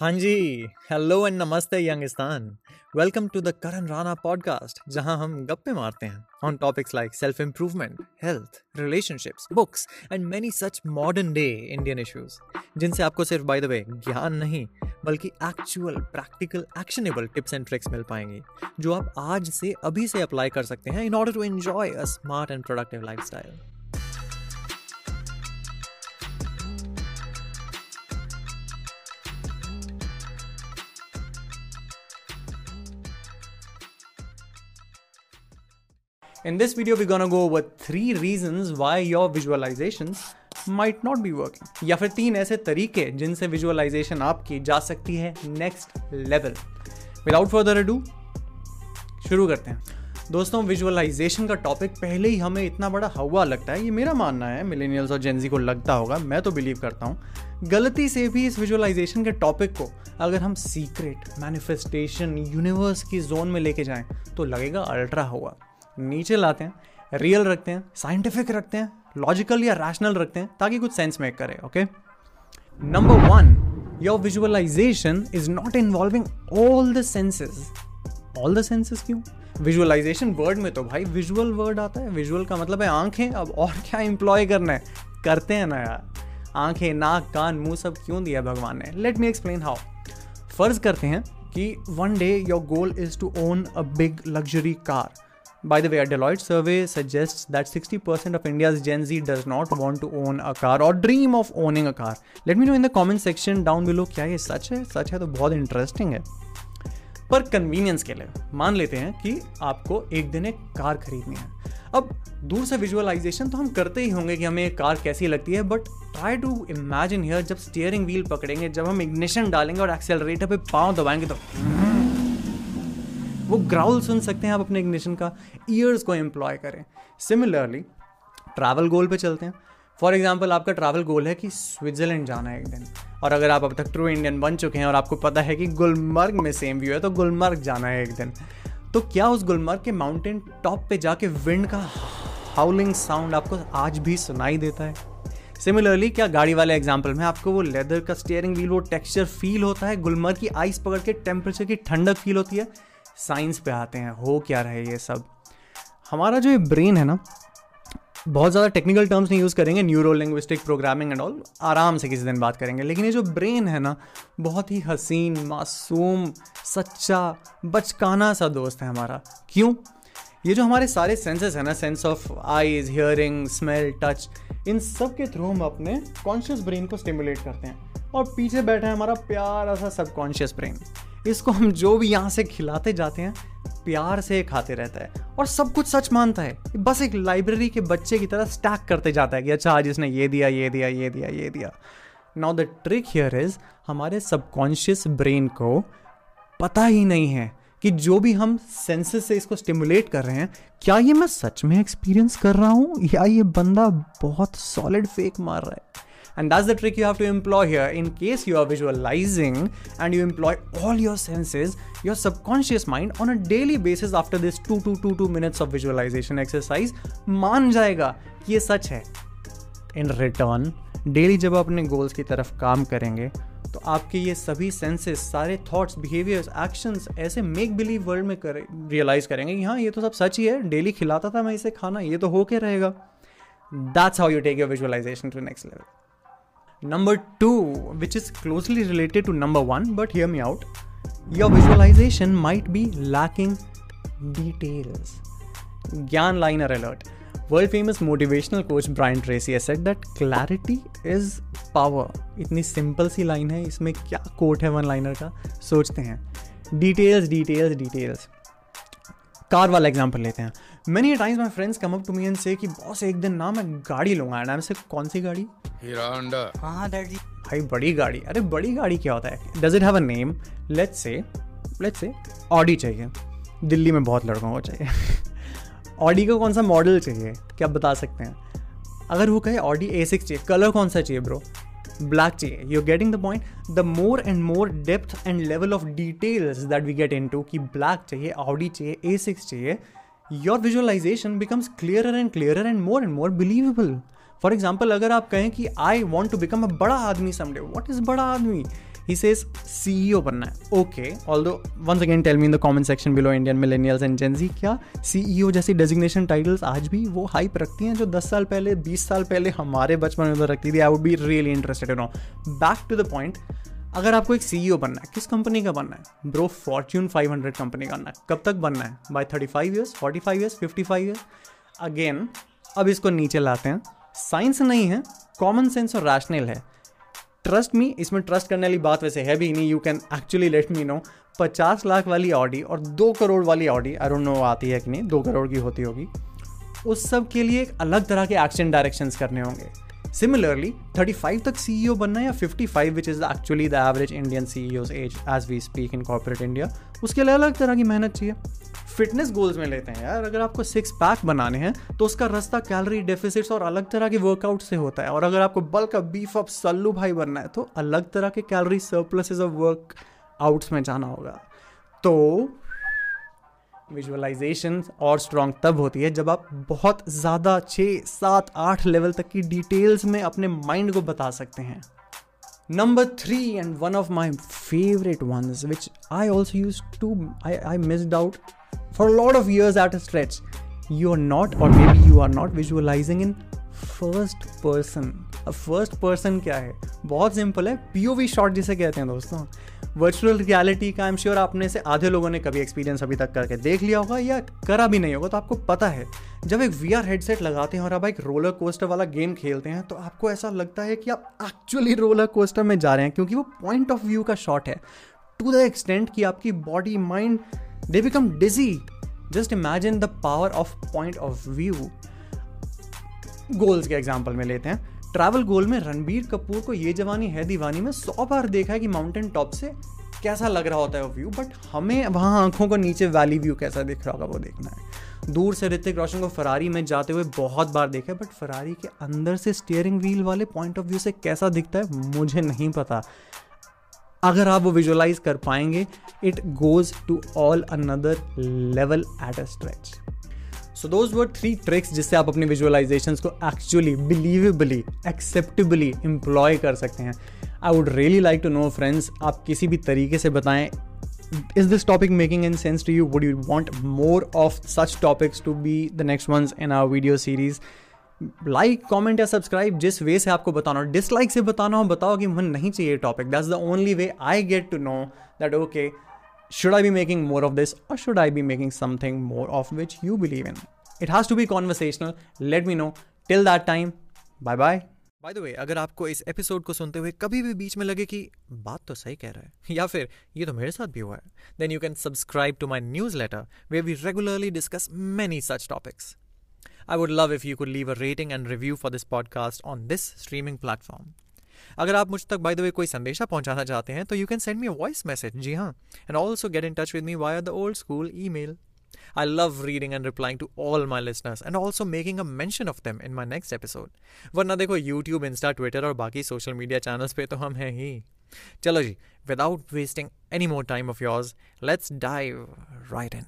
हाँ जी hello and नमस्ते Youngistan welcome to the Karan Rana podcast जहाँ हम गप्पे मारते हैं on topics like self improvement health relationships books and many such modern day Indian issues जिनसे आपको सिर्फ़ बाय द वे ज्ञान नहीं, बल्कि actual practical actionable tips and tricks मिल पाएँगी, जो आप आज से अभी से अप्लाई कर सकते हैं in order to enjoy a smart and productive life In this video, we're gonna go over three reasons why your visualizations might not be working. या फिर तीन ऐसे तरीके जिनसे विजुअलाइजेशन आपकी जा सकती है next level without further ado शुरू करते हैं। दोस्तों विजुअलाइजेशन का टॉपिक पहले ही हमें इतना बड़ा हवा लगता है ये मेरा मानना है मिलेनियल्स और जेंजी को लगता होगा मैं तो बिलीव करता हूँ। गलती से भी इस विजुअलाइजेशन के टॉपिक को अगर हम सीक्रेट मैनिफेस्टेशन यूनिवर्स की जोन में लेके जाएँ तो लगेगा अल्ट्रा हुआ नीचे लाते हैं रियल रखते हैं साइंटिफिक रखते हैं लॉजिकल या रैशनल रखते हैं, ताकि कुछ सेंस मेक करे okay number one your visualisation is not involving all the senses all the senses क्यों? विजुअलाइजेशन वर्ड में तो भाई विजुअल वर्ड आता है विजुअल का मतलब है आँखें, अब और क्या इंप्लॉय करना है? करते हैं ना यार। आँखें, नाक, कान, मुँह सब क्यों दिया भगवान ने? लेट मी एक्सप्लेन हाउ फ़र्ज़ करते हैं कि one day your goal is to own a big luxury car By the way, a Deloitte survey suggests that 60% of India's Gen Z does not want to own a car or dream of owning a car. Let me know in the comment section down below क्या ये सच है? सच है तो बहुत interesting है। पर convenience के लिए मान लेते हैं कि आपको एक दिन एक कार खरीदनी है। अब दूर से विजुअलाइजेशन तो हम करते ही होंगे कि हमें कार कैसी लगती है but try to imagine here जब स्टीयरिंग व्हील पकड़ेंगे जब हम इग्निशन डालेंगे और एक्सेलरेटर पे पाँव दबाएँगे तो वो ग्राउल सुन सकते हैं आप अपने इग्निशन का ईयर्स को एम्प्लॉय करें। सिमिलरली ट्रैवल गोल पे चलते हैं। फॉर एग्ज़ाम्पल आपका ट्रैवल गोल है कि स्विट्जरलैंड जाना है एक दिन। और अगर आप अब तक ट्रू इंडियन बन चुके हैं और आपको पता है कि गुलमर्ग में सेम व्यू है तो गुलमर्ग जाना है एक दिन। तो क्या उस गुलमर्ग के माउंटेन टॉप पे जाके विंड का हाउलिंग साउंड आपको आज भी सुनाई देता है? सिमिलरली क्या गाड़ी वाले एग्ज़ाम्पल में आपको वो लेदर का स्टेयरिंग व्हील वो टेक्सचर फील होता है? गुलमर्ग की आइस पकड़ के टेम्परेचर की ठंडक फील होती है? साइंस पे आते हैं, हो क्या रहे ये सब। हमारा जो ये ब्रेन है ना, बहुत ज़्यादा टेक्निकल टर्म्स नहीं यूज़ करेंगे neuro linguistic programming and all आराम से किसी दिन बात करेंगे। लेकिन ये जो ब्रेन है ना, बहुत ही हसीन, मासूम, सच्चा, बचकाना सा दोस्त है हमारा। क्यों? ये जो हमारे सारे सेंसेस हैं ना sense of eyes hearing smell touch इन सब के थ्रू हम अपने कॉन्शियस ब्रेन को स्टिमुलेट करते हैं। और पीछे बैठा है हमारा प्यारा सा सबकॉन्शियस ब्रेन इसको हम जो भी यहाँ से खिलाते जाते हैं, प्यार से खाते रहता है और सब कुछ सच मानता है। बस एक लाइब्रेरी के बच्चे की तरह स्टैक करते जाता है कि अच्छा आज इसने ये दिया ये दिया ये दिया ये दिया। Now the trick here is हमारे सबकॉन्शियस ब्रेन को पता ही नहीं है कि जो भी हम सेंसेस से इसको स्टिमुलेट कर रहे हैं, क्या ये मैं सच में एक्सपीरियंस कर रहा हूँ? या ये बंदा बहुत सॉलिड फेक मार रहा है? And that's the trick you have to employ here. In case you are visualizing and you employ all your senses, your subconscious mind on a daily basis after this 2 to 2 2 minutes of visualization exercise मान जाएगा कि ये सच है in return daily जब अपने goals की तरफ़ काम करेंगे तो आपके ये सभी सेंसेस सारे थॉट्स बिहेवियर्स एक्शंस ऐसे मेक बिलीव वर्ल्ड में कर रियलाइज़ करेंगे कि हाँ ये तो सब सच ही है डेली खिलाता था मैं इसे खाना ये तो हो के रहेगा that's how you take your visualisation to next level number two which is closely related to number one but hear me out your visualisation might be lacking details ज्ञान liner alert world famous motivational coach Brian Tracy said that clarity is power इतनी simple सी line है इसमें क्या coat है one liner का सोचते हैं डिटेल्स डिटेल्स डिटेल्स कार वाला एग्ज़ाम्पल लेते हैं many times my friends come up to me and say कि बॉस एक दिन ना मैं गाड़ी लूँगा. एंड से कौन सी गाड़ी? हीरा होंडा। हाँ दैट जी भाई बड़ी गाड़ी। अरे बड़ी गाड़ी क्या होता है? Does it have a name let's say let's say Audi चाहिए। दिल्ली में बहुत लड़कों को चाहिए। ऑडी का कौन सा मॉडल चाहिए? क्या बता सकते हैं? अगर वो कहे ऑडी ए सिक्स चाहिए कलर कौन सा चाहिए ब्रो ब्लैक चाहिए। You getting the point the more and more depth and level of details that we get into कि ब्लैक चाहिए ऑडी चाहिए ए सिक्स चाहिए your visualisation becomes clear and clear and more and more believable for example अगर आप कहें कि I want to become a बड़ा आदमी समडे वॉट इज़ बड़ा आदमी? ही सेज सीईओ बनना है। Okay although once again tell me in the comment section below Indian millennials and Gen Z क्या सी ई ओ जैसी डेजिग्नेशन टाइटल्स आज भी वो हाइप रखती हैं जो 10 साल पहले 20 साल पहले हमारे बचपन में तो रखती थी? I would be really interested no back to the point अगर आपको एक सीईओ बनना है, किस कंपनी का बनना है? ब्रो फॉर्च्यून 500 कंपनी का बनना है। कब तक बनना है? By 35 years 45 years 55 years again अब इसको नीचे लाते हैं। साइंस नहीं है कॉमन सेंस और रैशनल है। ट्रस्ट मी इसमें ट्रस्ट करने वाली बात वैसे है भी नहीं। You can actually let me know पचास लाख वाली ऑडी और दो करोड़ वाली ऑडी डोंट नो आती है कि नहीं। दो करोड़ की होती होगी। उस सब के लिए एक अलग तरह के एक्शन डायरेक्शंस करने होंगे। सिमिलरली 35 तक e बनना या 55 which is actually the average Indian CEOs age as we speak in corporate India उसके लिए अलग तरह की मेहनत चाहिए। फिटनेस गोल्स में लेते हैं यार, अगर आपको सिक्स पैक बनाने हैं तो उसका रास्ता कैलोरी डेफिसिट्स और अलग तरह के वर्कआउट से होता है। और अगर आपको बल्क बीफ अप सल्लू भाई बनना है तो अलग तरह के calorie surpluses of workouts में जाना होगा। तो विजुअलाइजेशन और स्ट्रॉन्ग तब होती है जब आप बहुत ज़्यादा छः, सात, आठ लेवल तक की डिटेल्स में अपने माइंड को बता सकते हैं। Number three and one of my favourite one which I also use to I I miss out for lord of years at a stretch you are not और maybe you are not visualising in first person अब first person क्या है? बहुत simple है. POV shot जिसे कहते हैं दोस्तों. वर्चुअल रियलिटी का आई एम श्योर आपने से आधे लोगों ने कभी एक्सपीरियंस अभी तक करके देख लिया होगा या करा भी नहीं होगा तो आपको पता है. जब एक वीआर हेडसेट लगाते हैं और आप एक रोलर कोस्टर वाला गेम खेलते हैं तो आपको ऐसा लगता है कि आप एक्चुअली रोलर कोस्टर में जा रहे हैं, क्योंकि वो पॉइंट ऑफ़ व्यू का शॉट है. टू द एक्सटेंट कि आपकी body mind they become dizzy just imagine the power of point of view goals के एग्ज़ाम्पल में लेते हैं। ट्रैवल गोल में रणबीर कपूर को ये जवानी है दीवानी में सौ बार देखा है कि माउंटेन टॉप से कैसा लग रहा होता है वो व्यू बट हमें वहाँ आँखों को नीचे वैली व्यू कैसा दिख रहा होगा वो देखना है। दूर से ऋतिक रोशन को फरारी में जाते हुए बहुत बार देखा है बट फरारी के अंदर से स्टीयरिंग व्हील वाले पॉइंट ऑफ़ व्यू से कैसा दिखता है, मुझे नहीं पता। अगर आप वो विजुअलाइज कर पाएँगे it goes to all another level at a stretch so those were three tricks जिससे आप अपनी विजुअलाइजेशन को एक्चुअली बिलीवेबली एक्सेप्टेबली एम्प्लॉय कर सकते हैं। I would really like to know friends आप किसी भी तरीके से बताएँ। Is this topic making any sense to you? Would you want more of such topics to be the next ones in our video series? Like comment या subscribe जिस way से आपको बताना हो। डिसलाइक से बताना हो, बताओ कि मन नहीं चाहिए topic that's the only way I get to know that okay should I be making more of this or should I be making something more of which you believe in? It has to be conversational. Let me know. Till that time, bye bye. By the way अगर आपको इस episode को सुनते हुए कभी भी बीच में लगे कि बात तो सही कह रहा है या फिर ये तो मेरे साथ भी हुआ है then you can subscribe to my newsletter where we regularly discuss many such topics I would love if you could leave a rating and review for this podcast on this streaming platform. अगर आप मुझ तक bye the वे कोई संदेशा पहुंचाना चाहते हैं तो you can send me voice message जी हाँ. And also get in touch with me via the old school email I love reading and replying to all my listeners and also making a mention of them in my next episode. वरना देखो YouTube, Insta, Twitter और बाकी social media channels पे तो हम हैं ही. चलो जी without wasting any more time of yours let's dive right in